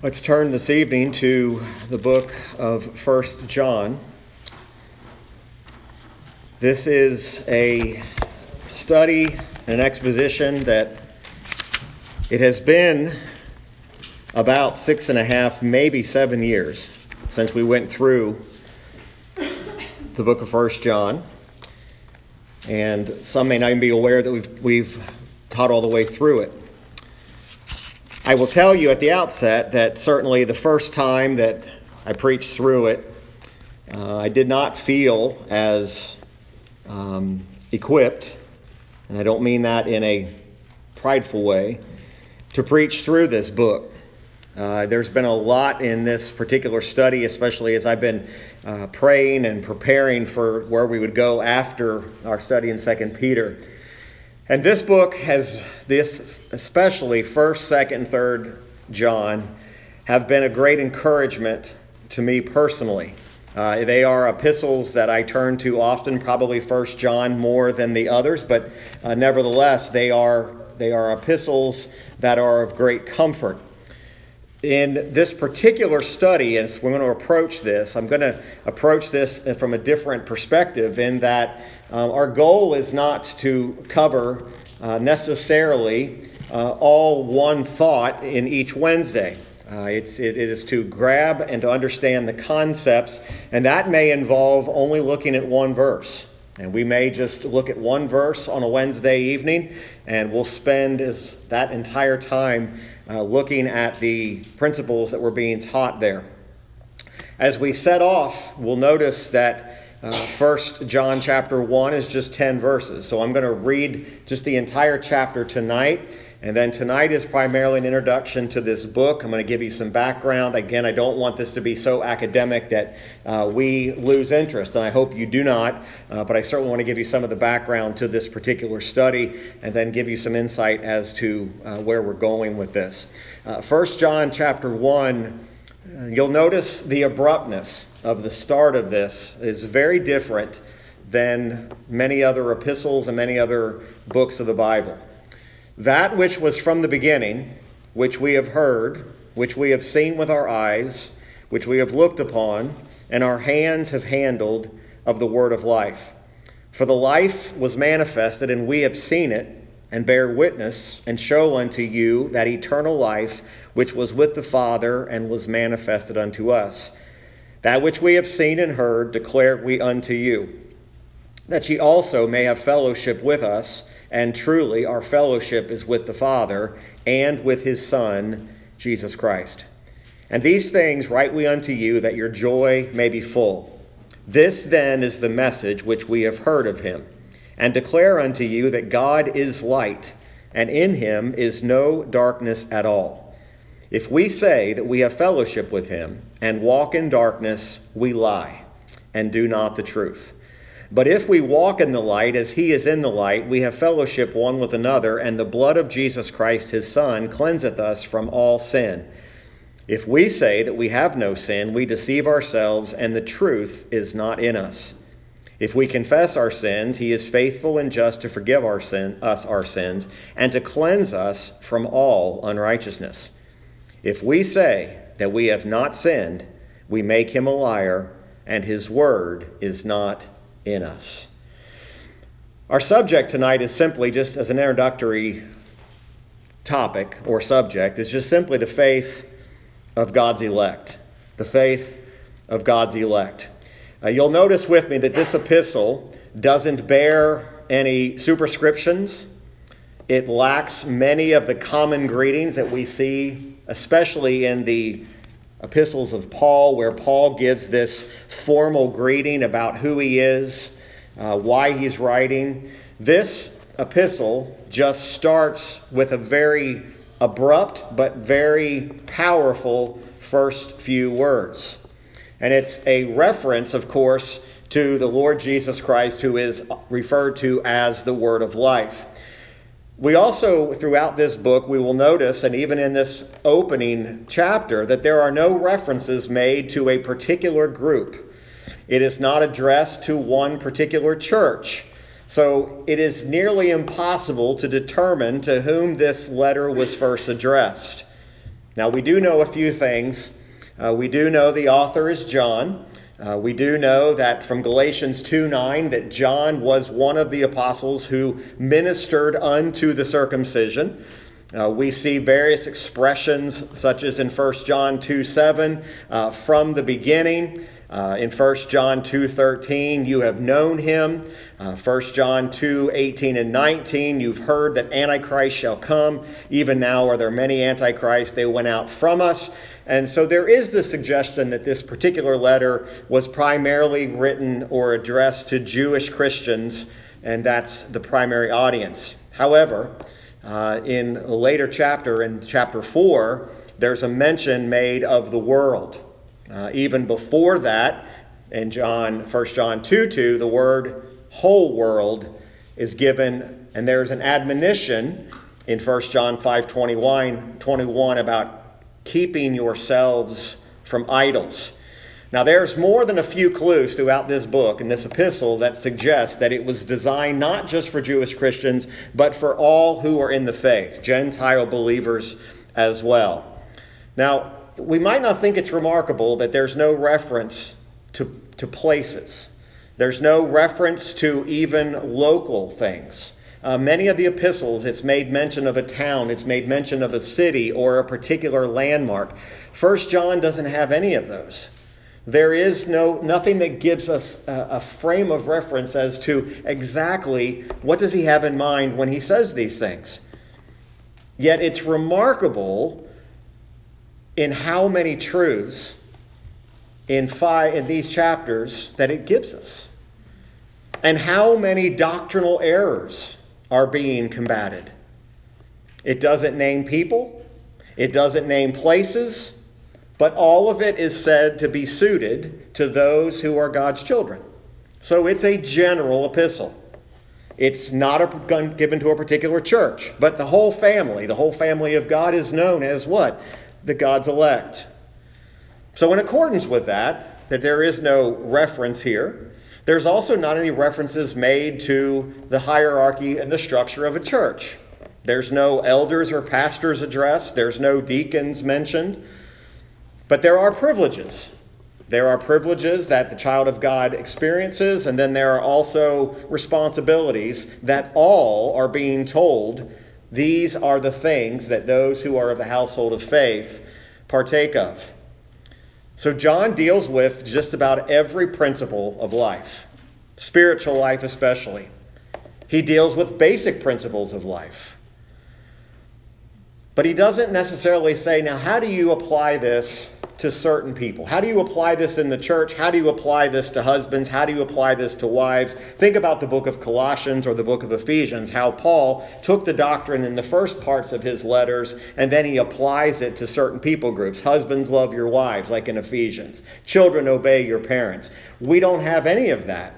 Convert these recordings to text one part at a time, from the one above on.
Let's turn this evening to the book of First John. This is a study, an exposition that it has been about six and a half, maybe seven years since we went through the book of First John. And some may not even be aware that we've, we've taught all the way through it. I will tell you at the outset that certainly the first time that I preached through it, uh, I did not feel as um, equipped, and I don't mean that in a prideful way, to preach through this book. Uh, there's been a lot in this particular study, especially as I've been uh, praying and preparing for where we would go after our study in 2 Peter. And this book has this, especially 1st, 2nd, 3rd John, have been a great encouragement to me personally. Uh, they are epistles that I turn to often, probably First John more than the others, but uh, nevertheless, they are, they are epistles that are of great comfort. In this particular study, as we're going to approach this, I'm going to approach this from a different perspective in that um, our goal is not to cover uh, necessarily uh, all one thought in each Wednesday. Uh, it's, it, it is to grab and to understand the concepts, and that may involve only looking at one verse. And we may just look at one verse on a Wednesday evening, and we'll spend as, that entire time uh, looking at the principles that were being taught there. As we set off, we'll notice that uh, First John chapter 1 is just 10 verses. So I'm going to read just the entire chapter tonight. And then tonight is primarily an introduction to this book. I'm going to give you some background. Again, I don't want this to be so academic that uh, we lose interest, and I hope you do not. Uh, but I certainly want to give you some of the background to this particular study and then give you some insight as to uh, where we're going with this. Uh, First John chapter 1, uh, you'll notice the abruptness of the start of this is very different than many other epistles and many other books of the Bible. That which was from the beginning, which we have heard, which we have seen with our eyes, which we have looked upon, and our hands have handled of the word of life. For the life was manifested, and we have seen it, and bear witness, and show unto you that eternal life which was with the Father and was manifested unto us. That which we have seen and heard declare we unto you, that ye also may have fellowship with us. And truly, our fellowship is with the Father and with his Son, Jesus Christ. And these things write we unto you, that your joy may be full. This then is the message which we have heard of him, and declare unto you that God is light, and in him is no darkness at all. If we say that we have fellowship with him and walk in darkness, we lie and do not the truth. But if we walk in the light as he is in the light, we have fellowship one with another, and the blood of Jesus Christ his Son cleanseth us from all sin. If we say that we have no sin, we deceive ourselves, and the truth is not in us. If we confess our sins, he is faithful and just to forgive our sin, us our sins and to cleanse us from all unrighteousness. If we say that we have not sinned, we make him a liar, and his word is not in us. Our subject tonight is simply just as an introductory topic or subject, is just simply the faith of God's elect. The faith of God's elect. Uh, you'll notice with me that this epistle doesn't bear any superscriptions. It lacks many of the common greetings that we see especially in the epistles of Paul, where Paul gives this formal greeting about who he is, uh, why he's writing. This epistle just starts with a very abrupt but very powerful first few words. And it's a reference, of course, to the Lord Jesus Christ, who is referred to as the Word of Life. We also, throughout this book, we will notice, and even in this opening chapter, that there are no references made to a particular group. It is not addressed to one particular church. So it is nearly impossible to determine to whom this letter was first addressed. Now, we do know a few things. Uh, we do know the author is John. Uh, we do know that from Galatians 2 9 that John was one of the apostles who ministered unto the circumcision. Uh, we see various expressions, such as in 1 John 2 7, uh, from the beginning. Uh, in 1 John 2:13, you have known him. Uh, 1 John 2:18 and 19, you've heard that Antichrist shall come. Even now are there many Antichrists. They went out from us. And so there is the suggestion that this particular letter was primarily written or addressed to Jewish Christians, and that's the primary audience. However, uh, in a later chapter, in chapter 4, there's a mention made of the world. Uh, even before that, in John, 1 John 2 2, the word whole world is given, and there's an admonition in 1 John 5 21, 21 about keeping yourselves from idols. Now, there's more than a few clues throughout this book and this epistle that suggest that it was designed not just for Jewish Christians, but for all who are in the faith, Gentile believers as well. Now, we might not think it's remarkable that there's no reference to, to places. There's no reference to even local things. Uh, many of the epistles, it's made mention of a town, it's made mention of a city or a particular landmark. First John doesn't have any of those. There is no nothing that gives us a, a frame of reference as to exactly what does he have in mind when he says these things. Yet it's remarkable in how many truths in five in these chapters that it gives us? And how many doctrinal errors are being combated? It doesn't name people. It doesn't name places. But all of it is said to be suited to those who are god's children. So it's a general epistle. It's not a, given to a particular church. But the whole family the whole family of god is known as what the God's elect. So, in accordance with that, that there is no reference here, there's also not any references made to the hierarchy and the structure of a church. There's no elders or pastors addressed, there's no deacons mentioned, but there are privileges. There are privileges that the child of God experiences, and then there are also responsibilities that all are being told these are the things that those who are of the household of faith partake of. So, John deals with just about every principle of life, spiritual life especially. He deals with basic principles of life. But he doesn't necessarily say, now, how do you apply this to certain people? How do you apply this in the church? How do you apply this to husbands? How do you apply this to wives? Think about the book of Colossians or the book of Ephesians, how Paul took the doctrine in the first parts of his letters and then he applies it to certain people groups. Husbands, love your wives, like in Ephesians. Children, obey your parents. We don't have any of that.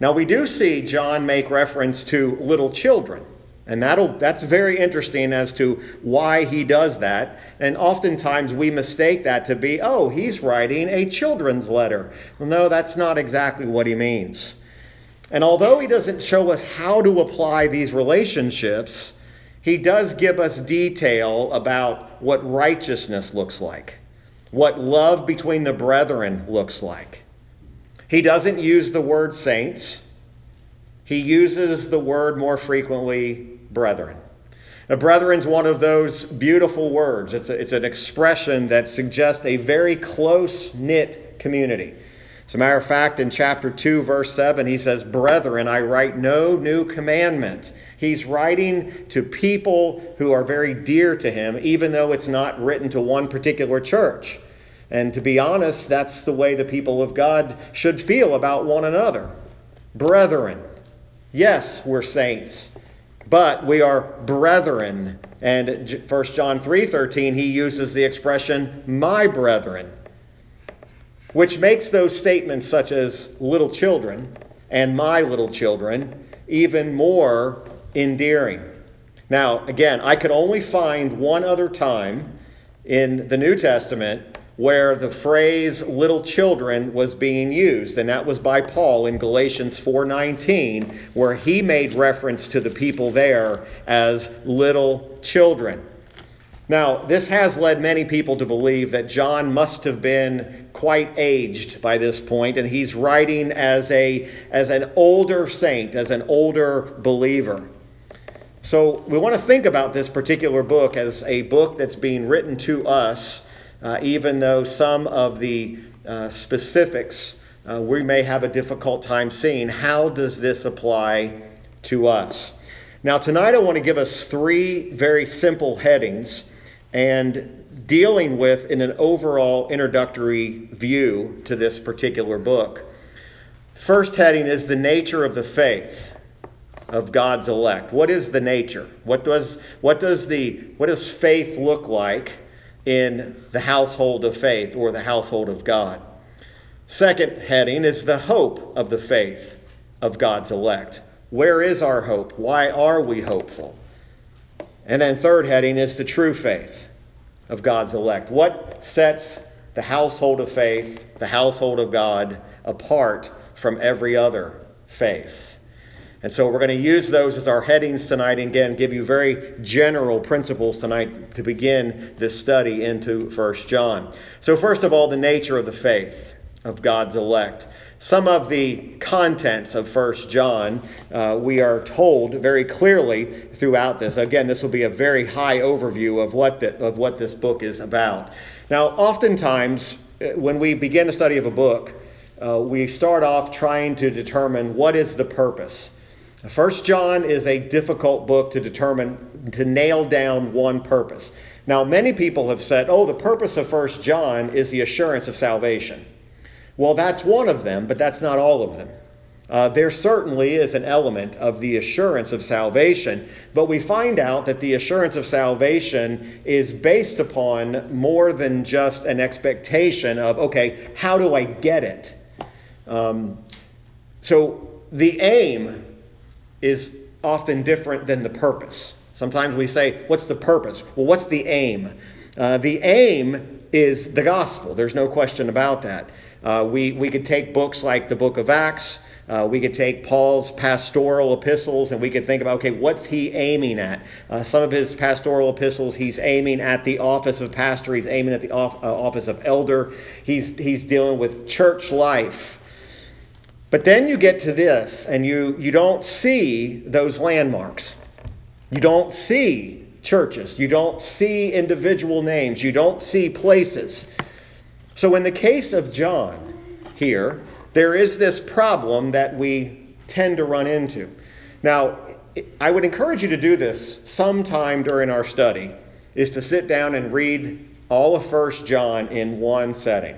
Now, we do see John make reference to little children. And that'll, that's very interesting as to why he does that. And oftentimes we mistake that to be, oh, he's writing a children's letter. Well, no, that's not exactly what he means. And although he doesn't show us how to apply these relationships, he does give us detail about what righteousness looks like, what love between the brethren looks like. He doesn't use the word saints. He uses the word more frequently brethren. A brethren is one of those beautiful words. It's, a, it's an expression that suggests a very close knit community. As a matter of fact, in chapter 2, verse 7, he says, Brethren, I write no new commandment. He's writing to people who are very dear to him, even though it's not written to one particular church. And to be honest, that's the way the people of God should feel about one another. Brethren, yes, we're saints but we are brethren. And 1 John 3:13 he uses the expression my brethren, which makes those statements such as little children and my little children even more endearing. Now, again, I could only find one other time in the New Testament where the phrase little children was being used and that was by Paul in Galatians 4:19 where he made reference to the people there as little children. Now, this has led many people to believe that John must have been quite aged by this point, and he's writing as, a, as an older saint, as an older believer. So, we want to think about this particular book as a book that's being written to us, uh, even though some of the uh, specifics uh, we may have a difficult time seeing. How does this apply to us? Now, tonight I want to give us three very simple headings and dealing with in an overall introductory view to this particular book. First heading is the nature of the faith of God's elect. What is the nature? What does what does the what does faith look like in the household of faith or the household of God? Second heading is the hope of the faith of God's elect. Where is our hope? Why are we hopeful? And then, third heading is the true faith of God's elect. What sets the household of faith, the household of God, apart from every other faith? And so we're going to use those as our headings tonight and again give you very general principles tonight to begin this study into First John. So first of all, the nature of the faith of God's elect some of the contents of First John, uh, we are told very clearly throughout this. Again, this will be a very high overview of what, the, of what this book is about. Now, oftentimes, uh, when we begin a study of a book, uh, we start off trying to determine what is the purpose. First John is a difficult book to determine, to nail down one purpose. Now, many people have said, oh, the purpose of First John is the assurance of salvation. Well, that's one of them, but that's not all of them. Uh, there certainly is an element of the assurance of salvation, but we find out that the assurance of salvation is based upon more than just an expectation of, okay, how do I get it? Um, so the aim is often different than the purpose. Sometimes we say, what's the purpose? Well, what's the aim? Uh, the aim is the gospel. There's no question about that. Uh, we, we could take books like the book of Acts. Uh, we could take Paul's pastoral epistles and we could think about, okay, what's he aiming at? Uh, some of his pastoral epistles, he's aiming at the office of pastor, he's aiming at the off, uh, office of elder, he's, he's dealing with church life. But then you get to this and you, you don't see those landmarks. You don't see churches. You don't see individual names. You don't see places. So, in the case of John here, there is this problem that we tend to run into. Now, I would encourage you to do this sometime during our study, is to sit down and read all of First John in one setting.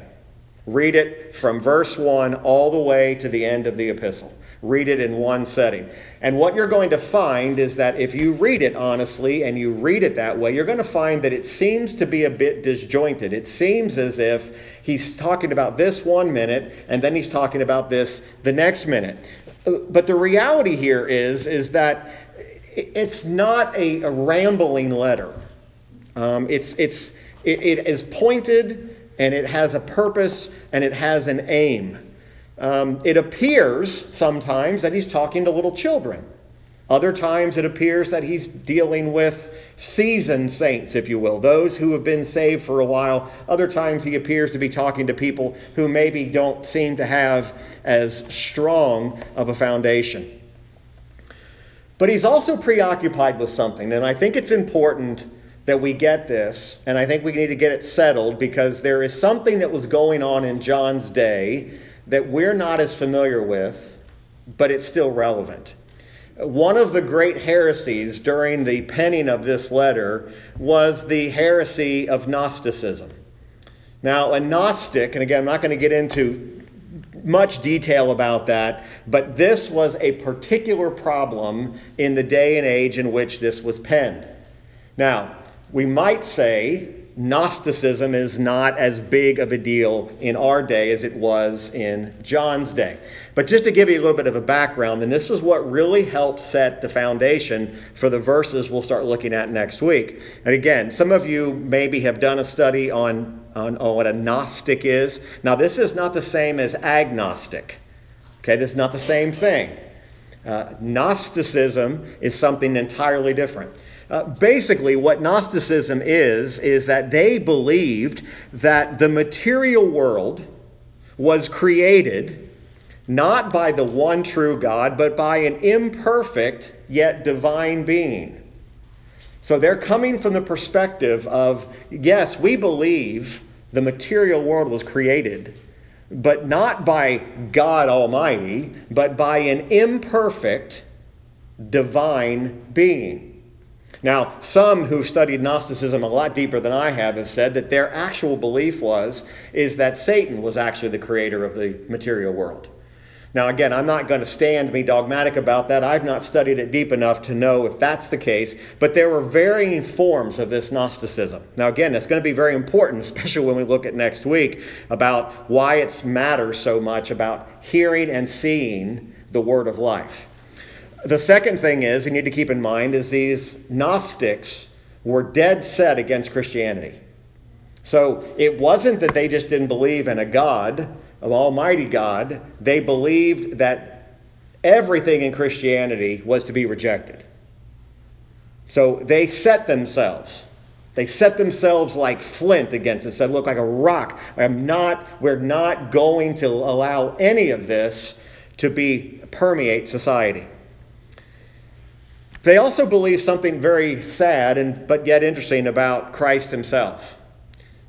Read it from verse 1 all the way to the end of the epistle read it in one setting. And what you're going to find is that if you read it honestly and you read it that way, you're going to find that it seems to be a bit disjointed. It seems as if he's talking about this one minute and then he's talking about this the next minute. But the reality here is, is that it's not a, rambling letter. Um, it's, it's, it, it is pointed and it has a purpose and it has an aim. Um, it appears sometimes that he's talking to little children. Other times it appears that he's dealing with seasoned saints, if you will, those who have been saved for a while. Other times he appears to be talking to people who maybe don't seem to have as strong of a foundation. But he's also preoccupied with something, and I think it's important that we get this, and I think we need to get it settled because there is something that was going on in John's day that we're not as familiar with, but it's still relevant. One of the great heresies during the penning of this letter was the heresy of Gnosticism. Now, a Gnostic, and again, I'm not going to get into much detail about that, but this was a particular problem in the day and age in which this was penned. Now, we might say Gnosticism is not as big of a deal in our day as it was in John's day. But just to give you a little bit of a background, and this is what really helped set the foundation for the verses we'll start looking at next week. And again, some of you maybe have done a study on, on, on what a Gnostic is. Now, this is not the same as agnostic. Okay, this is not the same thing. Uh, Gnosticism is something entirely different. Uh, basically, what Gnosticism is, is that they believed that the material world was created not by the one true God, but by an imperfect yet divine being. So they're coming from the perspective of yes, we believe the material world was created, but not by God Almighty, but by an imperfect divine being. Now, some who've studied Gnosticism a lot deeper than I have have said that their actual belief was is that Satan was actually the creator of the material world. Now, again, I'm not going to stand be dogmatic about that. I've not studied it deep enough to know if that's the case, but there were varying forms of this Gnosticism. Now, again, it's going to be very important, especially when we look at next week, about why it matters so much about hearing and seeing the word of life. The second thing is, you need to keep in mind, is these Gnostics were dead set against Christianity. So it wasn't that they just didn't believe in a God, an Almighty God. They believed that everything in Christianity was to be rejected. So they set themselves. They set themselves like flint against it, said, look like a rock. I'm not, we're not going to allow any of this to be permeate society. They also believe something very sad and but yet interesting about Christ himself.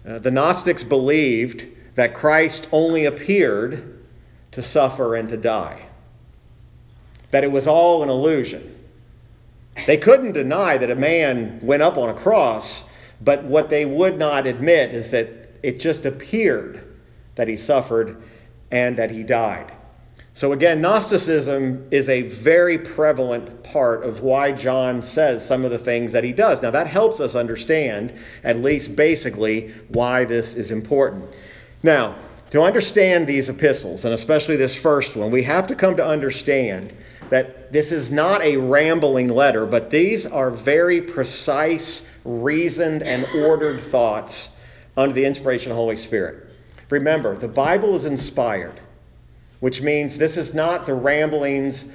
Uh, the Gnostics believed that Christ only appeared to suffer and to die, that it was all an illusion. They couldn't deny that a man went up on a cross, but what they would not admit is that it just appeared that he suffered and that he died. So, again, Gnosticism is a very prevalent part of why John says some of the things that he does. Now, that helps us understand, at least basically, why this is important. Now, to understand these epistles, and especially this first one, we have to come to understand that this is not a rambling letter, but these are very precise, reasoned, and ordered thoughts under the inspiration of the Holy Spirit. Remember, the Bible is inspired which means this is not the ramblings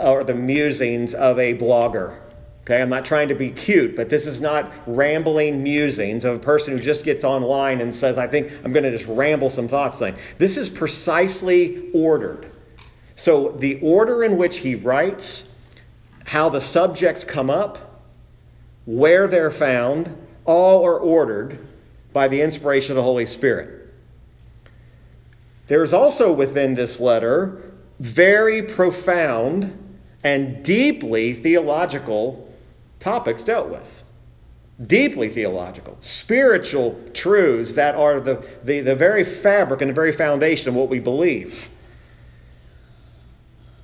or the musings of a blogger. Okay, I'm not trying to be cute, but this is not rambling musings of a person who just gets online and says, I think I'm going to just ramble some thoughts. This is precisely ordered. So the order in which he writes, how the subjects come up, where they're found, all are ordered by the inspiration of the Holy Spirit. There is also within this letter very profound and deeply theological topics dealt with. Deeply theological, spiritual truths that are the, the, the very fabric and the very foundation of what we believe.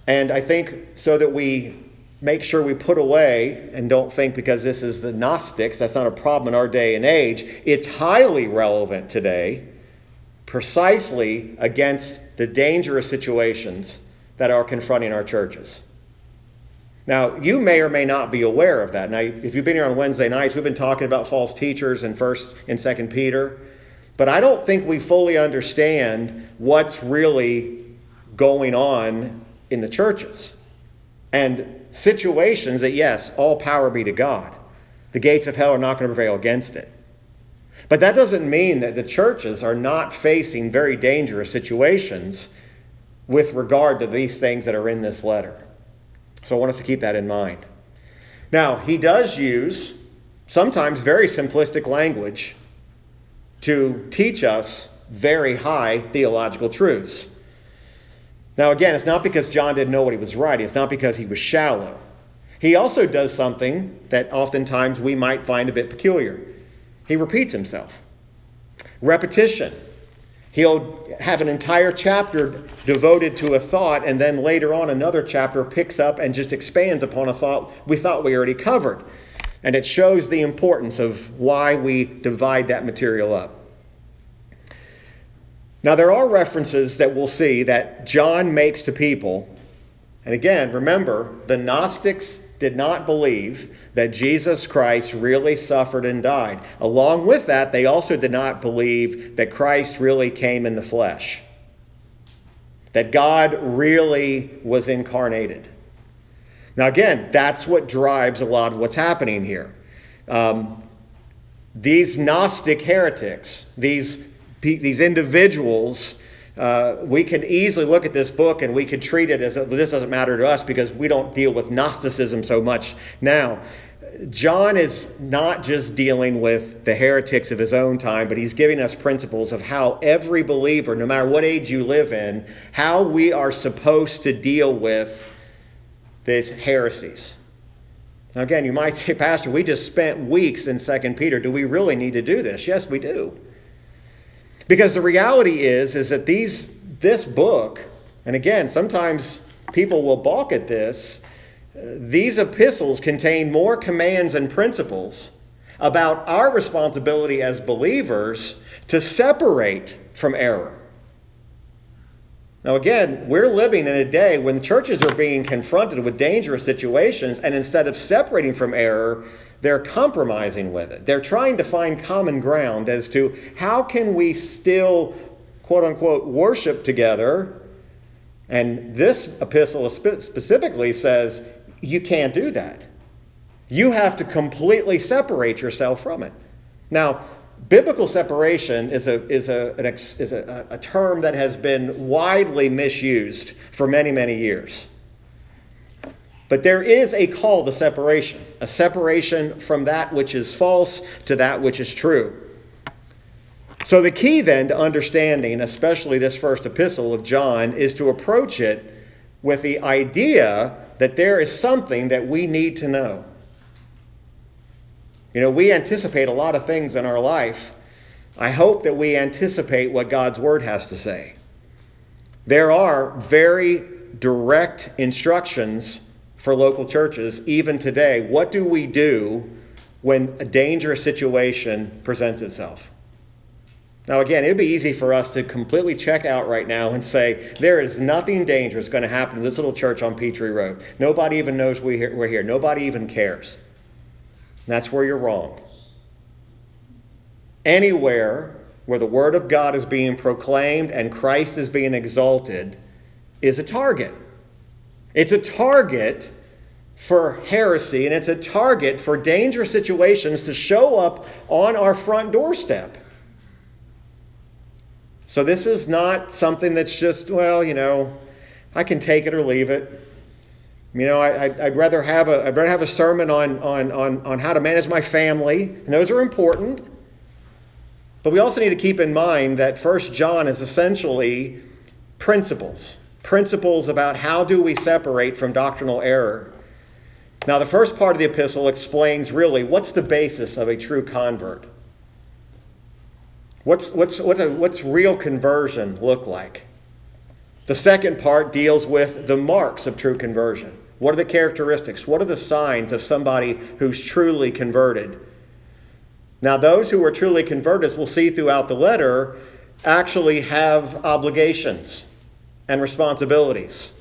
And I think so that we make sure we put away and don't think because this is the Gnostics, that's not a problem in our day and age. It's highly relevant today precisely against the dangerous situations that are confronting our churches. Now, you may or may not be aware of that. Now, if you've been here on Wednesday nights, we've been talking about false teachers in 1st and 2nd Peter. But I don't think we fully understand what's really going on in the churches. And situations that, yes, all power be to God. The gates of hell are not going to prevail against it. But that doesn't mean that the churches are not facing very dangerous situations with regard to these things that are in this letter. So I want us to keep that in mind. Now, he does use sometimes very simplistic language to teach us very high theological truths. Now, again, it's not because John didn't know what he was writing, it's not because he was shallow. He also does something that oftentimes we might find a bit peculiar. He repeats himself. Repetition. He'll have an entire chapter devoted to a thought, and then later on, another chapter picks up and just expands upon a thought we thought we already covered. And it shows the importance of why we divide that material up. Now, there are references that we'll see that John makes to people. And again, remember, the Gnostics did not believe that Jesus Christ really suffered and died. Along with that, they also did not believe that Christ really came in the flesh, that God really was incarnated. Now, again, that's what drives a lot of what's happening here. Um, these Gnostic heretics, these, these individuals, uh, we can easily look at this book and we could treat it as this doesn't matter to us because we don't deal with Gnosticism so much now. John is not just dealing with the heretics of his own time, but he's giving us principles of how every believer, no matter what age you live in, how we are supposed to deal with these heresies. Now, again, you might say, Pastor, we just spent weeks in 2 Peter. Do we really need to do this? Yes, we do. Because the reality is, is that these, this book, and again, sometimes people will balk at this, uh, these epistles contain more commands and principles about our responsibility as believers to separate from error. Now, again, we're living in a day when the churches are being confronted with dangerous situations, and instead of separating from error, they're compromising with it. They're trying to find common ground as to how can we still, quote unquote, worship together. And this epistle specifically says you can't do that. You have to completely separate yourself from it. Now, biblical separation is a, is, a, ex, is a, a term that has been widely misused for many, many years. But there is a call to separation, a separation from that which is false to that which is true. So, the key then to understanding, especially this first epistle of John, is to approach it with the idea that there is something that we need to know. You know, we anticipate a lot of things in our life. I hope that we anticipate what God's Word has to say. There are very direct instructions for local churches, even today. What do we do when a dangerous situation presents itself? Now, again, it would be easy for us to completely check out right now and say, there is nothing dangerous going to happen to this little church on Petrie Road. Nobody even knows we're here. Nobody even cares. That's where you're wrong. Anywhere where the Word of God is being proclaimed and Christ is being exalted is a target. It's a target for heresy and it's a target for dangerous situations to show up on our front doorstep. So this is not something that's just, well, you know, I can take it or leave it. You know, I, would rather have a I'd rather have a sermon on, on, on, on how to manage my family, and those are important. But we also need to keep in mind that First John is essentially principles, principles about how do we separate from doctrinal error. Now, the first part of the epistle explains really what's the basis of a true convert. What's, what's, what a, what's real conversion look like? The second part deals with the marks of true conversion. What are the characteristics? What are the signs of somebody who's truly converted? Now, those who are truly converted, as we'll see throughout the letter, actually have obligations and responsibilities.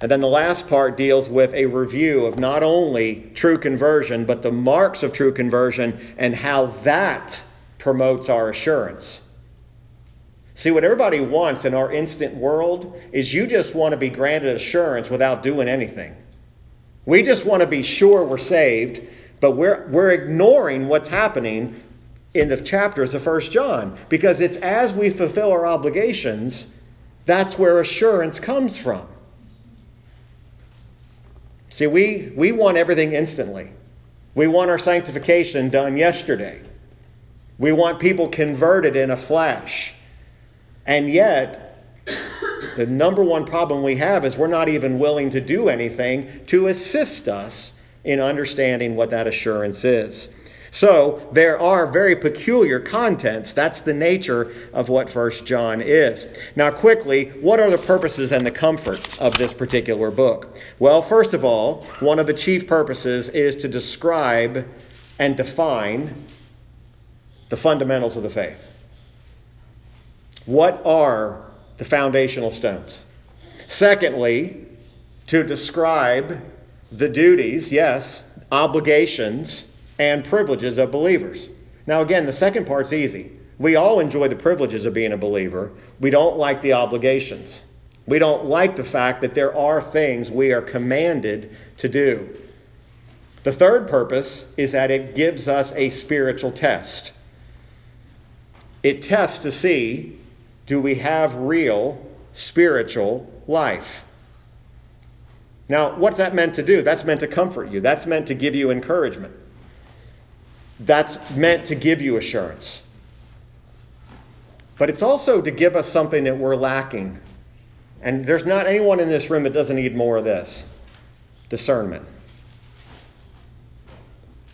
And then the last part deals with a review of not only true conversion, but the marks of true conversion and how that promotes our assurance. See, what everybody wants in our instant world is you just want to be granted assurance without doing anything. We just want to be sure we're saved, but we're, we're ignoring what's happening in the chapters of First John because it's as we fulfill our obligations that's where assurance comes from. See, we, we want everything instantly. We want our sanctification done yesterday. We want people converted in a flash. And yet, the number one problem we have is we're not even willing to do anything to assist us in understanding what that assurance is. So there are very peculiar contents. That's the nature of what First John is. Now, quickly, what are the purposes and the comfort of this particular book? Well, first of all, one of the chief purposes is to describe and define the fundamentals of the faith. What are the foundational stones? Secondly, to describe the duties, yes, obligations, and privileges of believers. Now, again, the second part's easy. We all enjoy the privileges of being a believer, we don't like the obligations. We don't like the fact that there are things we are commanded to do. The third purpose is that it gives us a spiritual test. It tests to see do we have real spiritual life? Now, what's that meant to do? That's meant to comfort you, that's meant to give you encouragement, that's meant to give you assurance. But it's also to give us something that we're lacking. And there's not anyone in this room that doesn't need more of this discernment.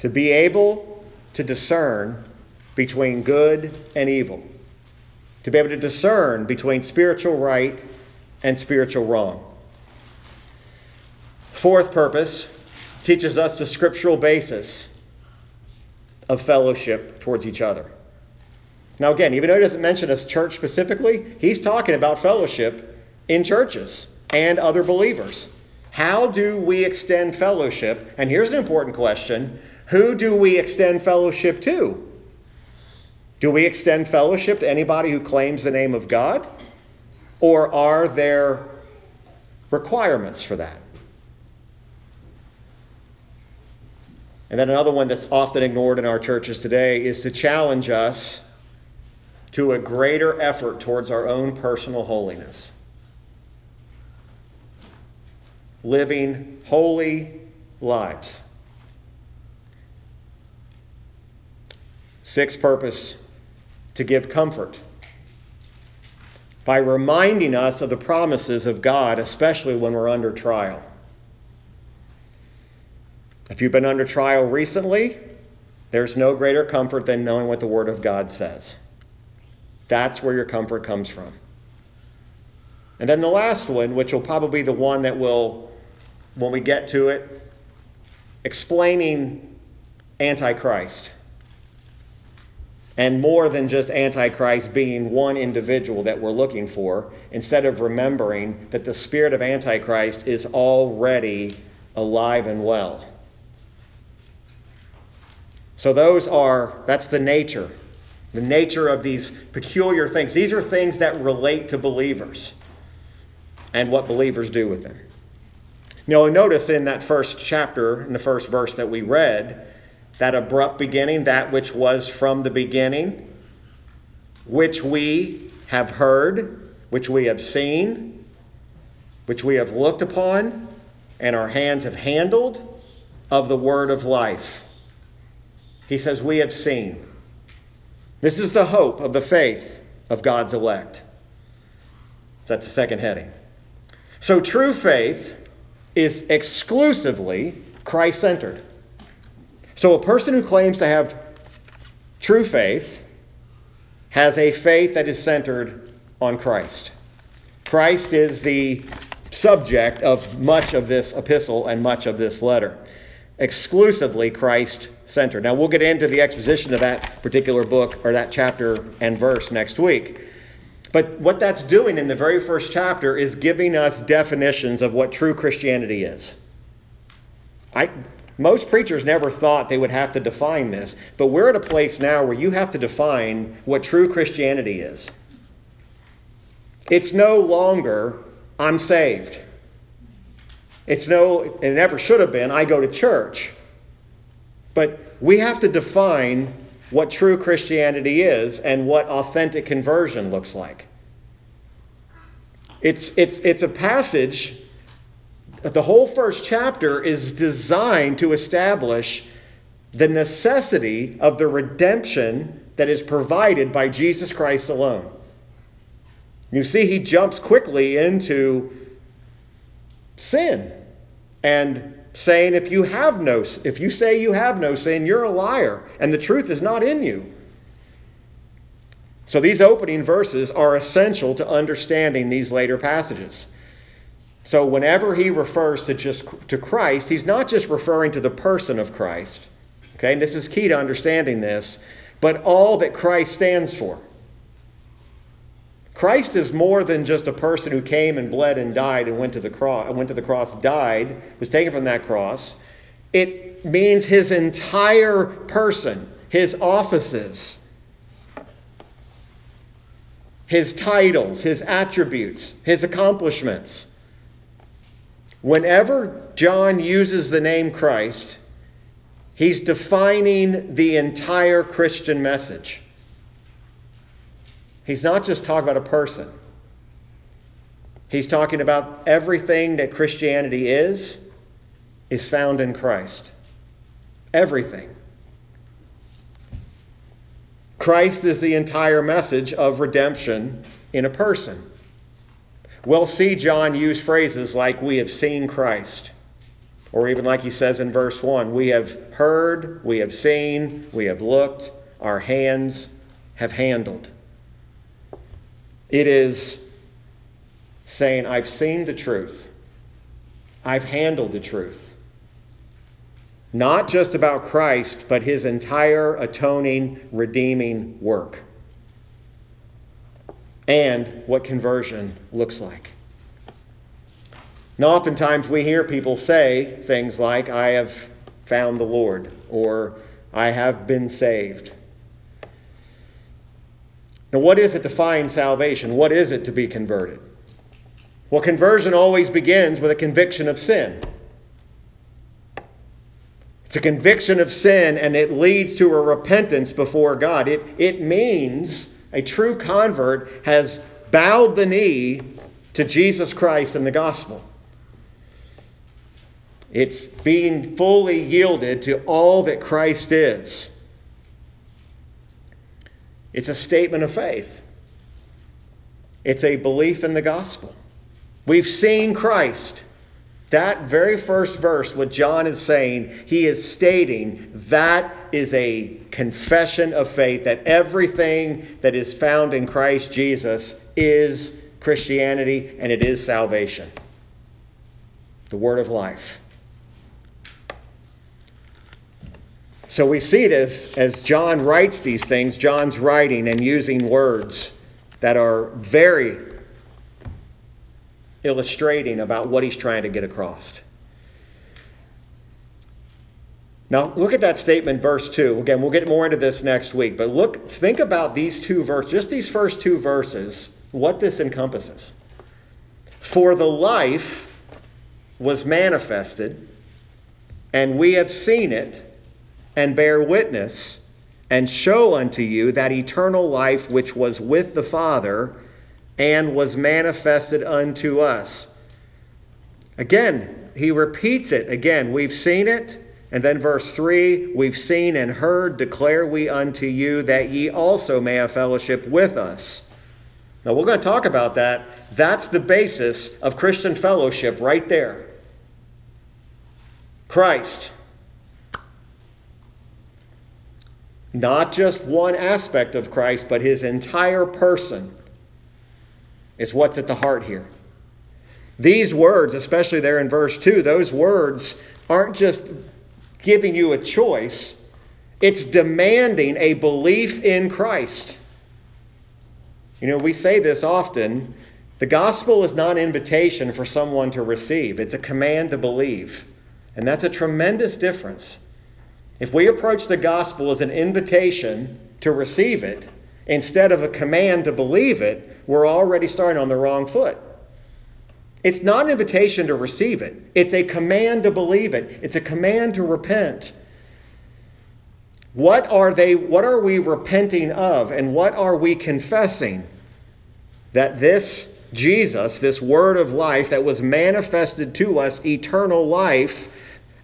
To be able to discern between good and evil, to be able to discern between spiritual right and spiritual wrong. Fourth purpose teaches us the scriptural basis of fellowship towards each other. Now, again, even though he doesn't mention us church specifically, he's talking about fellowship in churches and other believers. How do we extend fellowship? And here's an important question Who do we extend fellowship to? Do we extend fellowship to anybody who claims the name of God? Or are there requirements for that? And then another one that's often ignored in our churches today is to challenge us to a greater effort towards our own personal holiness. Living holy lives. Sixth purpose to give comfort by reminding us of the promises of God, especially when we're under trial. If you've been under trial recently, there's no greater comfort than knowing what the Word of God says. That's where your comfort comes from. And then the last one, which will probably be the one that will, when we get to it, explaining Antichrist. And more than just Antichrist being one individual that we're looking for, instead of remembering that the spirit of Antichrist is already alive and well. So, those are, that's the nature the nature of these peculiar things. These are things that relate to believers and what believers do with them. Now, notice in that first chapter, in the first verse that we read, that abrupt beginning, that which was from the beginning, which we have heard, which we have seen, which we have looked upon, and our hands have handled of the word of life. He says, We have seen. This is the hope of the faith of God's elect. So That's the second heading. So, true faith is exclusively Christ centered. So, a person who claims to have true faith has a faith that is centered on Christ. Christ is the subject of much of this epistle and much of this letter. Exclusively Christ centered. Now, we'll get into the exposition of that particular book or that chapter and verse next week. But what that's doing in the very first chapter is giving us definitions of what true Christianity is. I, most preachers never thought they would have to define this, but we're at a place now where you have to define what true Christianity is. It's no longer, I'm saved. It's no, it never should have been, I go to church. But we have to define what true Christianity is and what authentic conversion looks like. It's, it's, it's a passage, the whole first chapter is designed to establish the necessity of the redemption that is provided by Jesus Christ alone. You see, he jumps quickly into sin and saying if you have no if you say you have no sin you're a liar and the truth is not in you. So these opening verses are essential to understanding these later passages. So whenever he refers to just to christ he's not just referring to the person of christ. Okay and this is key to understanding this but all that christ stands for Christ is more than just a person who came and bled and died and went to the cross, went to the cross, died, was taken from that cross. It means his entire person, his offices, his titles, his attributes, his accomplishments. Whenever John uses the name Christ, He's defining the entire Christian message. He's not just talking about a person. He's talking about everything that Christianity is, is found in Christ. Everything. Christ is the entire message of redemption in a person. We'll see John use phrases like, We have seen Christ. Or even like he says in verse 1 We have heard, we have seen, we have looked, our hands have handled. It is saying, I've seen the truth, I've handled the truth. Not just about Christ, but his entire atoning, redeeming work. And what conversion looks like. Now, oftentimes we hear people say things like, I have found the Lord, or I have been saved. What is it to find salvation? What is it to be converted? Well, conversion always begins with a conviction of sin. It's a conviction of sin and it leads to a repentance before God. It, it means a true convert has bowed the knee to Jesus Christ and the gospel. It's being fully yielded to all that Christ is. It's a statement of faith, it's a belief in the gospel. We've seen Christ. That very first verse, what John is saying, he is stating that is a confession of faith that everything that is found in Christ Jesus is Christianity and it is salvation. The word of life. So we see this as John writes these things, John's writing and using words that are very illustrating about what he's trying to get across. Now, look at that statement, verse 2. Again, we'll get more into this next week, but look, think about these two verses, just these first two verses, what this encompasses. For the life was manifested, and we have seen it, and bear witness, and show unto you that eternal life which was with the Father and was manifested unto us. Again, he repeats it again. We've seen it. And then verse 3 We've seen and heard, declare we unto you, that ye also may have fellowship with us. Now, we're going to talk about that. That's the basis of Christian fellowship right there. Christ. Not just one aspect of Christ, but his entire person is what's at the heart here. These words, especially there in verse 2, those words aren't just giving you a choice, it's demanding a belief in Christ. You know, we say this often the gospel is not an invitation for someone to receive, it's a command to believe. And that's a tremendous difference. If we approach the gospel as an invitation to receive it instead of a command to believe it, we're already starting on the wrong foot. It's not an invitation to receive it, it's a command to believe it, it's a command to repent. What are they what are we repenting of and what are we confessing? That this Jesus, this word of life that was manifested to us, eternal life,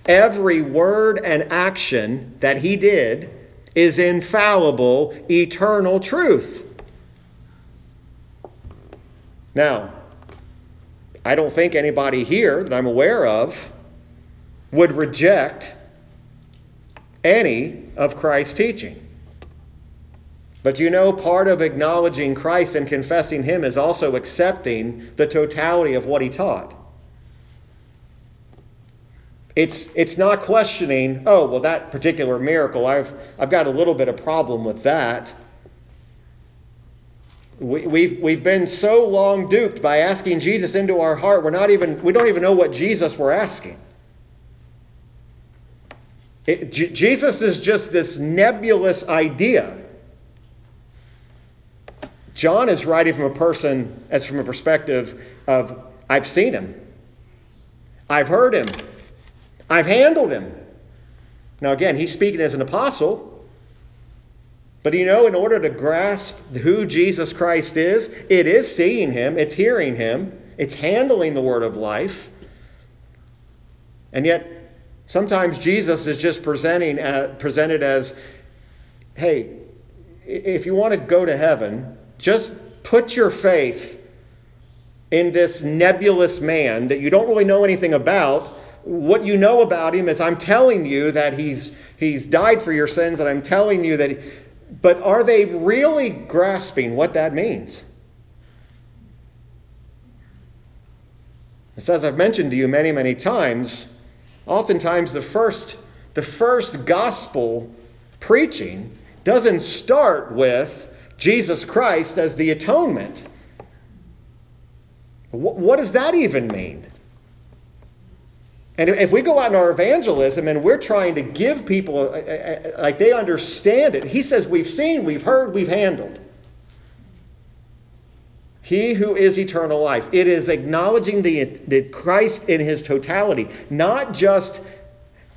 every word and action that he did is infallible, eternal truth. Now, I don't think anybody here that I'm aware of would reject any of Christ's teaching. But you know, part of acknowledging Christ and confessing Him is also accepting the totality of what He taught. It's, it's not questioning, oh, well, that particular miracle, I've, I've got a little bit of problem with that. We, we've, we've been so long duped by asking Jesus into our heart, we're not even, we don't even know what Jesus we're asking. It, J- Jesus is just this nebulous idea. John is writing from a person, as from a perspective of, I've seen him, I've heard him, I've handled him, Now, again, he's speaking as an apostle. But you know, in order to grasp who Jesus Christ is, it is seeing him, it's hearing him, it's handling the word of life. And yet, sometimes Jesus is just presenting, uh, presented as hey, if you want to go to heaven, just put your faith in this nebulous man that you don't really know anything about. What you know about him is I'm telling you that he's he's died for your sins, and I'm telling you that. He, but are they really grasping what that means? So as I've mentioned to you many, many times, oftentimes the first, the first gospel preaching doesn't start with Jesus Christ as the atonement. What does that even mean? And if we go out in our evangelism and we're trying to give people, uh, uh, uh, like they understand it, he says, We've seen, we've heard, we've handled. He who is eternal life. It is acknowledging the, the Christ in his totality, not just,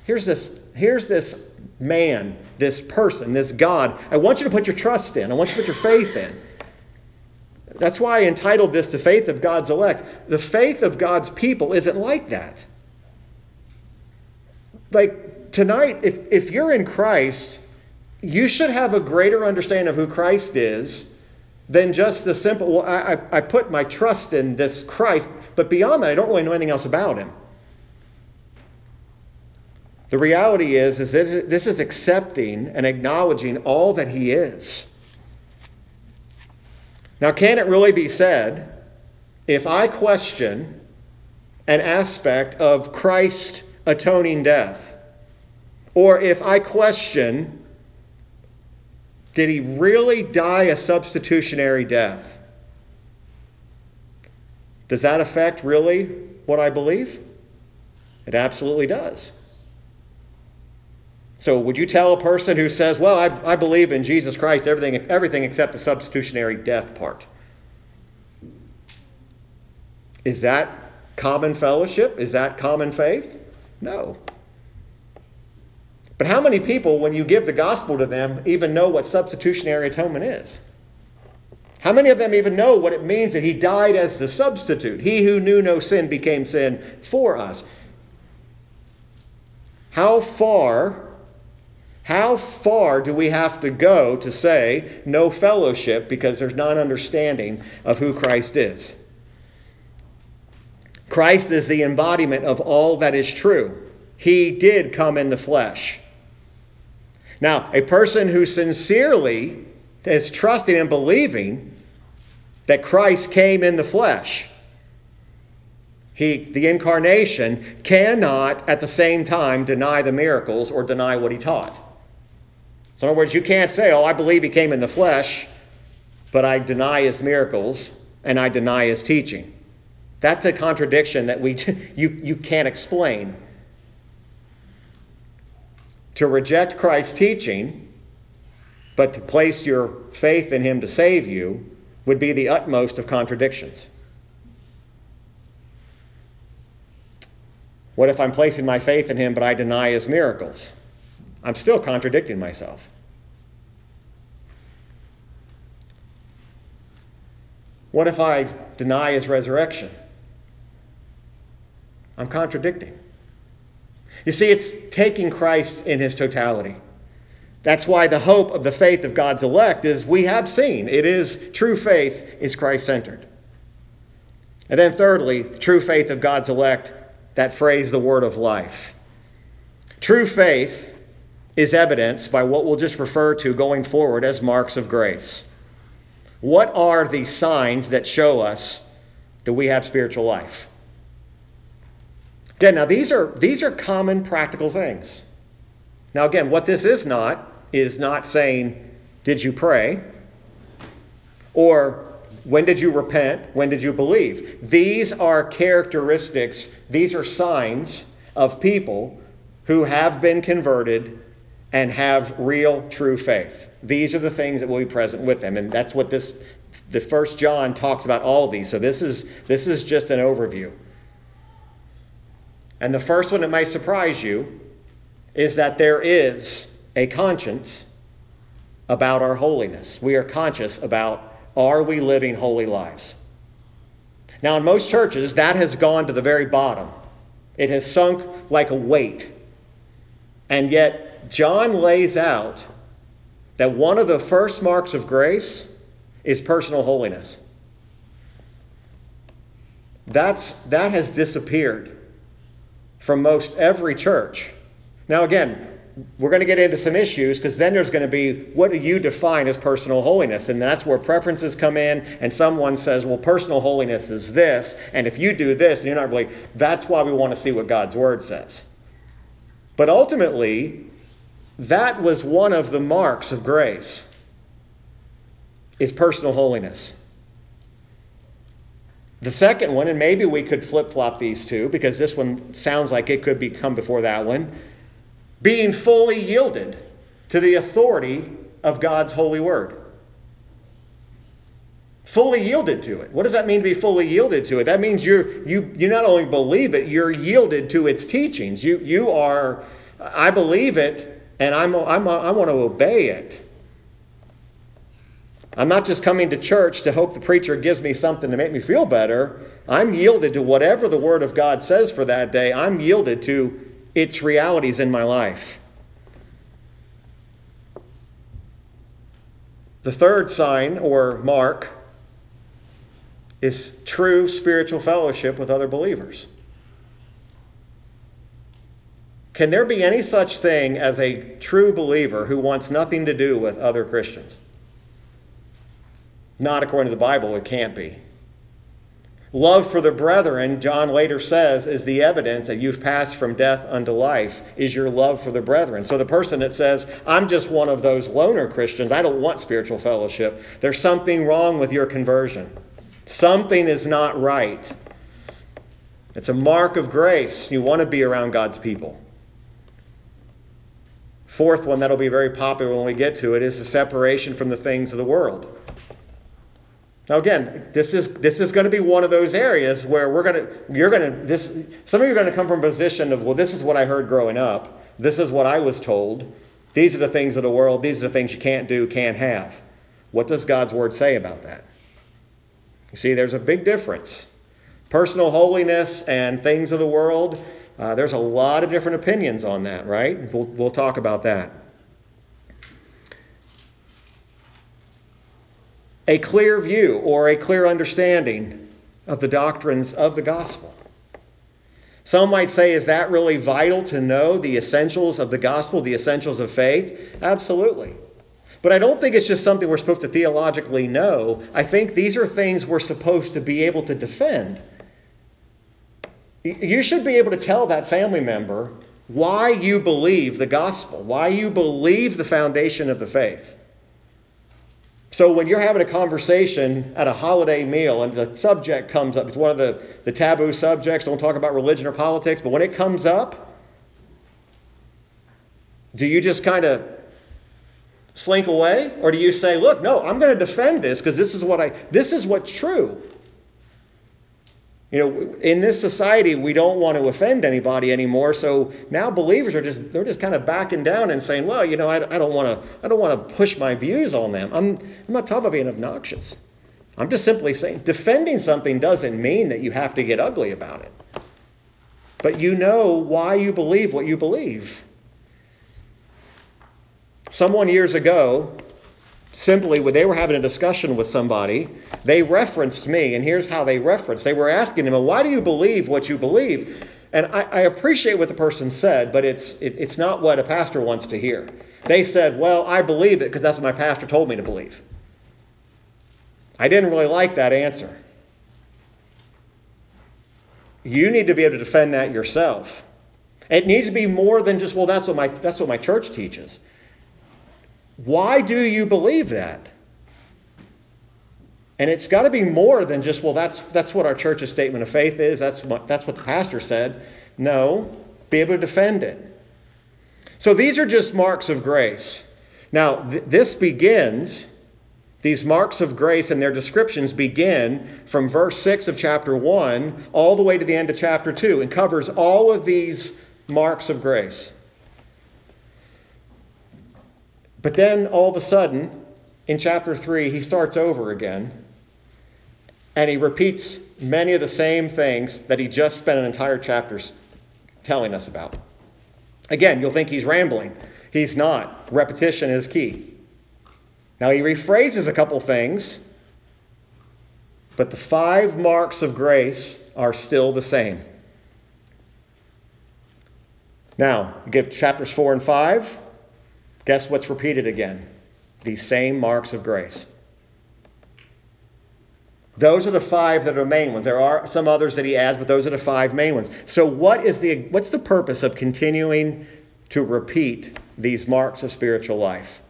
here's this, here's this man, this person, this God. I want you to put your trust in, I want you to put your faith in. That's why I entitled this The Faith of God's Elect. The faith of God's people isn't like that. Like tonight, if, if you're in Christ, you should have a greater understanding of who Christ is than just the simple, well, I, I put my trust in this Christ, but beyond that, I don't really know anything else about him. The reality is, is this is accepting and acknowledging all that he is. Now, can it really be said if I question an aspect of Christ's atoning death, or if I question, did he really die a substitutionary death? Does that affect really what I believe? It absolutely does. So, would you tell a person who says, Well, I, I believe in Jesus Christ, everything, everything except the substitutionary death part? Is that common fellowship? Is that common faith? No. But how many people, when you give the gospel to them, even know what substitutionary atonement is? How many of them even know what it means that he died as the substitute? He who knew no sin became sin for us. How far how far do we have to go to say no fellowship because there's not understanding of who Christ is? Christ is the embodiment of all that is true. He did come in the flesh. Now, a person who sincerely is trusting and believing that Christ came in the flesh, he, the incarnation, cannot at the same time deny the miracles or deny what he taught. So, in other words, you can't say, Oh, I believe he came in the flesh, but I deny his miracles and I deny his teaching. That's a contradiction that we, you, you can't explain. To reject Christ's teaching, but to place your faith in him to save you, would be the utmost of contradictions. What if I'm placing my faith in him, but I deny his miracles? I'm still contradicting myself. What if I deny his resurrection? I'm contradicting. You see, it's taking Christ in his totality. That's why the hope of the faith of God's elect is we have seen. It is true faith is Christ centered. And then, thirdly, the true faith of God's elect, that phrase, the word of life. True faith is evidenced by what we'll just refer to going forward as marks of grace. What are the signs that show us that we have spiritual life? Again, now these are these are common practical things. Now again, what this is not is not saying, did you pray? Or when did you repent? When did you believe? These are characteristics, these are signs of people who have been converted and have real true faith. These are the things that will be present with them. And that's what this the first John talks about all of these. So this is this is just an overview. And the first one that might surprise you is that there is a conscience about our holiness. We are conscious about are we living holy lives? Now, in most churches, that has gone to the very bottom. It has sunk like a weight. And yet, John lays out that one of the first marks of grace is personal holiness. That's, that has disappeared from most every church. Now, again, we're going to get into some issues because then there's going to be what do you define as personal holiness? And that's where preferences come in. And someone says, well, personal holiness is this. And if you do this, and you're not really, that's why we want to see what God's word says. But ultimately, that was one of the marks of grace is personal holiness. The second one, and maybe we could flip flop these two because this one sounds like it could be come before that one being fully yielded to the authority of God's holy word. Fully yielded to it. What does that mean to be fully yielded to it? That means you're, you, you not only believe it, you're yielded to its teachings. You, you are, I believe it, and I'm, I'm, I want to obey it. I'm not just coming to church to hope the preacher gives me something to make me feel better. I'm yielded to whatever the Word of God says for that day. I'm yielded to its realities in my life. The third sign or mark is true spiritual fellowship with other believers. Can there be any such thing as a true believer who wants nothing to do with other Christians? Not according to the Bible, it can't be. Love for the brethren, John later says, is the evidence that you've passed from death unto life, is your love for the brethren. So the person that says, I'm just one of those loner Christians, I don't want spiritual fellowship, there's something wrong with your conversion. Something is not right. It's a mark of grace. You want to be around God's people. Fourth one that'll be very popular when we get to it is the separation from the things of the world. Now again, this is this is going to be one of those areas where we're going to you're going to this some of you are going to come from a position of well this is what I heard growing up. This is what I was told. These are the things of the world. These are the things you can't do, can't have. What does God's word say about that? You see, there's a big difference. Personal holiness and things of the world, uh, there's a lot of different opinions on that, right? We'll, we'll talk about that. A clear view or a clear understanding of the doctrines of the gospel. Some might say, is that really vital to know the essentials of the gospel, the essentials of faith? Absolutely. But I don't think it's just something we're supposed to theologically know. I think these are things we're supposed to be able to defend. You should be able to tell that family member why you believe the gospel, why you believe the foundation of the faith. So when you're having a conversation at a holiday meal and the subject comes up, it's one of the, the taboo subjects, don't talk about religion or politics, but when it comes up, do you just kind of slink away? Or do you say, look, no, I'm going to defend this because this is what I this is what's true. You know, in this society, we don't want to offend anybody anymore. So now believers are just they're just kind of backing down and saying, "Well, you know, I, I don't want to I don't want to push my views on them. I'm I'm not talking about being obnoxious. I'm just simply saying defending something doesn't mean that you have to get ugly about it. But you know why you believe what you believe. Someone years ago simply when they were having a discussion with somebody, they referenced me, and here's how they referenced. They were asking him, well, why do you believe what you believe? And I, I appreciate what the person said, but it's, it, it's not what a pastor wants to hear. They said, well, I believe it because that's what my pastor told me to believe. I didn't really like that answer. You need to be able to defend that yourself. It needs to be more than just, well, that's what my, that's what my church teaches. Why do you believe that? And it's got to be more than just, well, that's, that's what our church's statement of faith is. That's what, that's what the pastor said. No, be able to defend it. So these are just marks of grace. Now, th- this begins, these marks of grace and their descriptions begin from verse 6 of chapter 1 all the way to the end of chapter 2 and covers all of these marks of grace. But then all of a sudden, in chapter 3, he starts over again and he repeats many of the same things that he just spent an entire chapter telling us about. Again, you'll think he's rambling. He's not. Repetition is key. Now, he rephrases a couple things, but the five marks of grace are still the same. Now, you get chapters 4 and 5. Guess what's repeated again? These same marks of grace. Those are the five that are the main ones. There are some others that he adds, but those are the five main ones. So, what is the, what's the purpose of continuing to repeat these marks of spiritual life?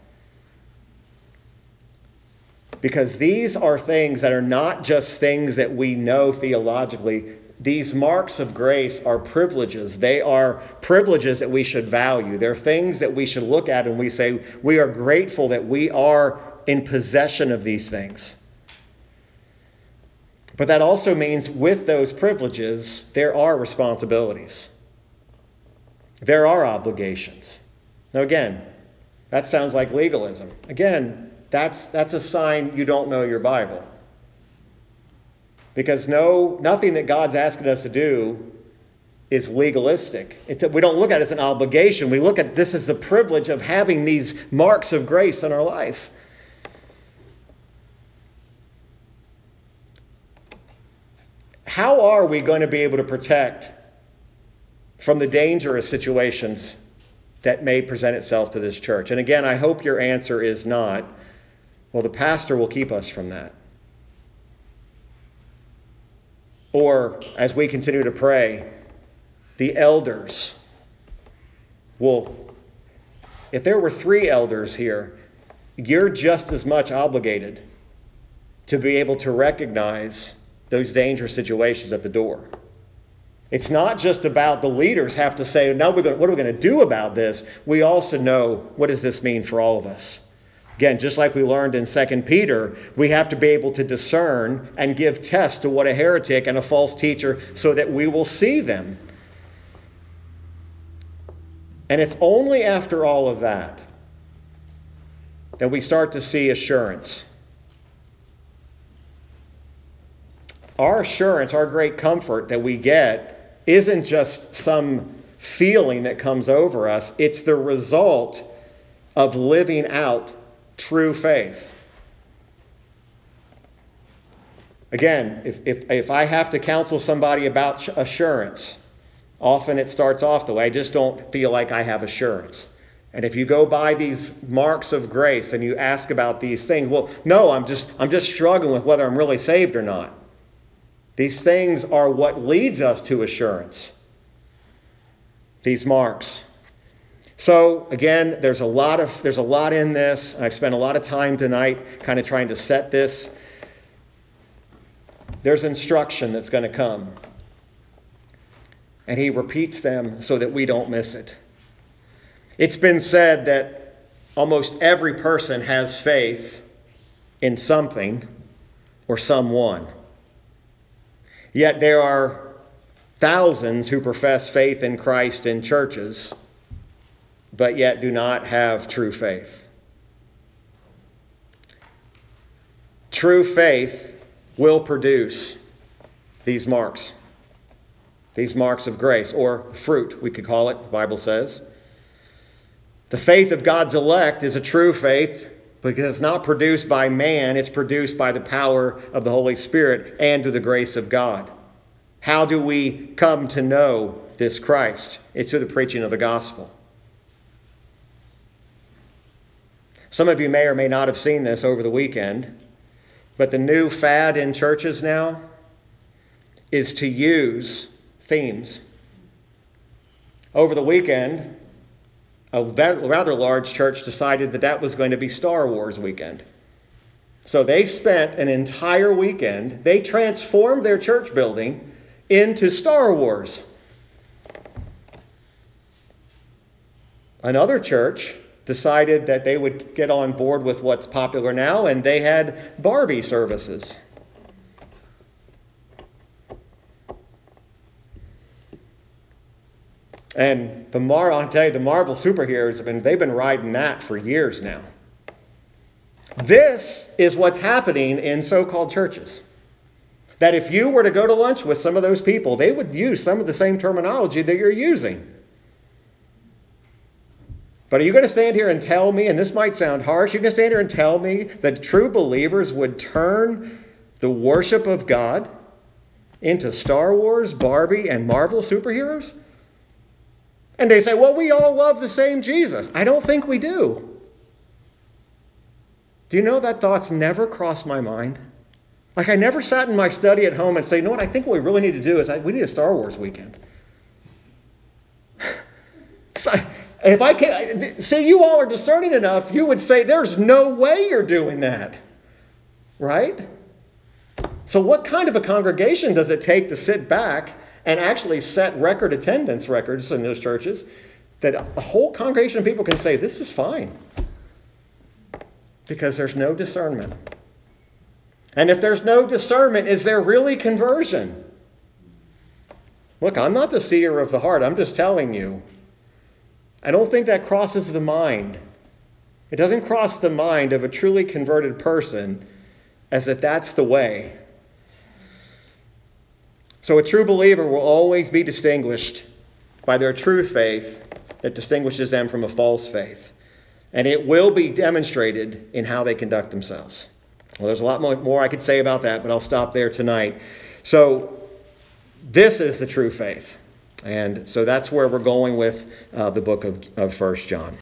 Because these are things that are not just things that we know theologically. These marks of grace are privileges. They are privileges that we should value. They're things that we should look at and we say, we are grateful that we are in possession of these things. But that also means with those privileges, there are responsibilities, there are obligations. Now, again, that sounds like legalism. Again, that's, that's a sign you don't know your Bible. Because no, nothing that God's asking us to do is legalistic. We don't look at it as an obligation. We look at this as the privilege of having these marks of grace in our life. how are we going to be able to protect from the dangerous situations that may present itself to this church? And again, I hope your answer is not, well, the pastor will keep us from that. Or, as we continue to pray, the elders will. If there were three elders here, you're just as much obligated to be able to recognize those dangerous situations at the door. It's not just about the leaders have to say, now what are we going to do about this? We also know what does this mean for all of us. Again, just like we learned in 2 Peter, we have to be able to discern and give test to what a heretic and a false teacher so that we will see them. And it's only after all of that that we start to see assurance our assurance, our great comfort that we get isn't just some feeling that comes over us, it's the result of living out true faith. Again, if, if, if I have to counsel somebody about assurance, often it starts off the way I just don't feel like I have assurance. And if you go by these marks of grace and you ask about these things, well, no, I'm just I'm just struggling with whether I'm really saved or not. These things are what leads us to assurance. These marks. So again, there's a lot of there's a lot in this. I've spent a lot of time tonight kind of trying to set this. There's instruction that's going to come. And he repeats them so that we don't miss it. It's been said that almost every person has faith in something or someone. Yet there are thousands who profess faith in Christ in churches, but yet do not have true faith. True faith will produce these marks, these marks of grace, or fruit, we could call it, the Bible says. The faith of God's elect is a true faith because it's not produced by man, it's produced by the power of the Holy Spirit and to the grace of God. How do we come to know this Christ? It's through the preaching of the gospel. Some of you may or may not have seen this over the weekend, but the new fad in churches now is to use themes. Over the weekend, a rather large church decided that that was going to be Star Wars weekend. So they spent an entire weekend, they transformed their church building into Star Wars. Another church decided that they would get on board with what's popular now, and they had Barbie services. And the Mar, I'll tell you, the Marvel superheroes have been, they've been riding that for years now. This is what's happening in so called churches. That if you were to go to lunch with some of those people, they would use some of the same terminology that you're using. But are you going to stand here and tell me, and this might sound harsh, you're going to stand here and tell me that true believers would turn the worship of God into Star Wars, Barbie, and Marvel superheroes? And they say, well, we all love the same Jesus. I don't think we do. Do you know that thoughts never crossed my mind? Like, I never sat in my study at home and say, you know what, I think what we really need to do is I, we need a Star Wars weekend. so, if I can, see, you all are discerning enough, you would say, there's no way you're doing that. Right? So, what kind of a congregation does it take to sit back and actually set record attendance records in those churches that a whole congregation of people can say, this is fine? Because there's no discernment. And if there's no discernment, is there really conversion? Look, I'm not the seer of the heart. I'm just telling you. I don't think that crosses the mind. It doesn't cross the mind of a truly converted person as that that's the way. So a true believer will always be distinguished by their true faith that distinguishes them from a false faith. And it will be demonstrated in how they conduct themselves. Well, there's a lot more I could say about that, but I'll stop there tonight. So, this is the true faith. And so that's where we're going with uh, the book of, of 1 John.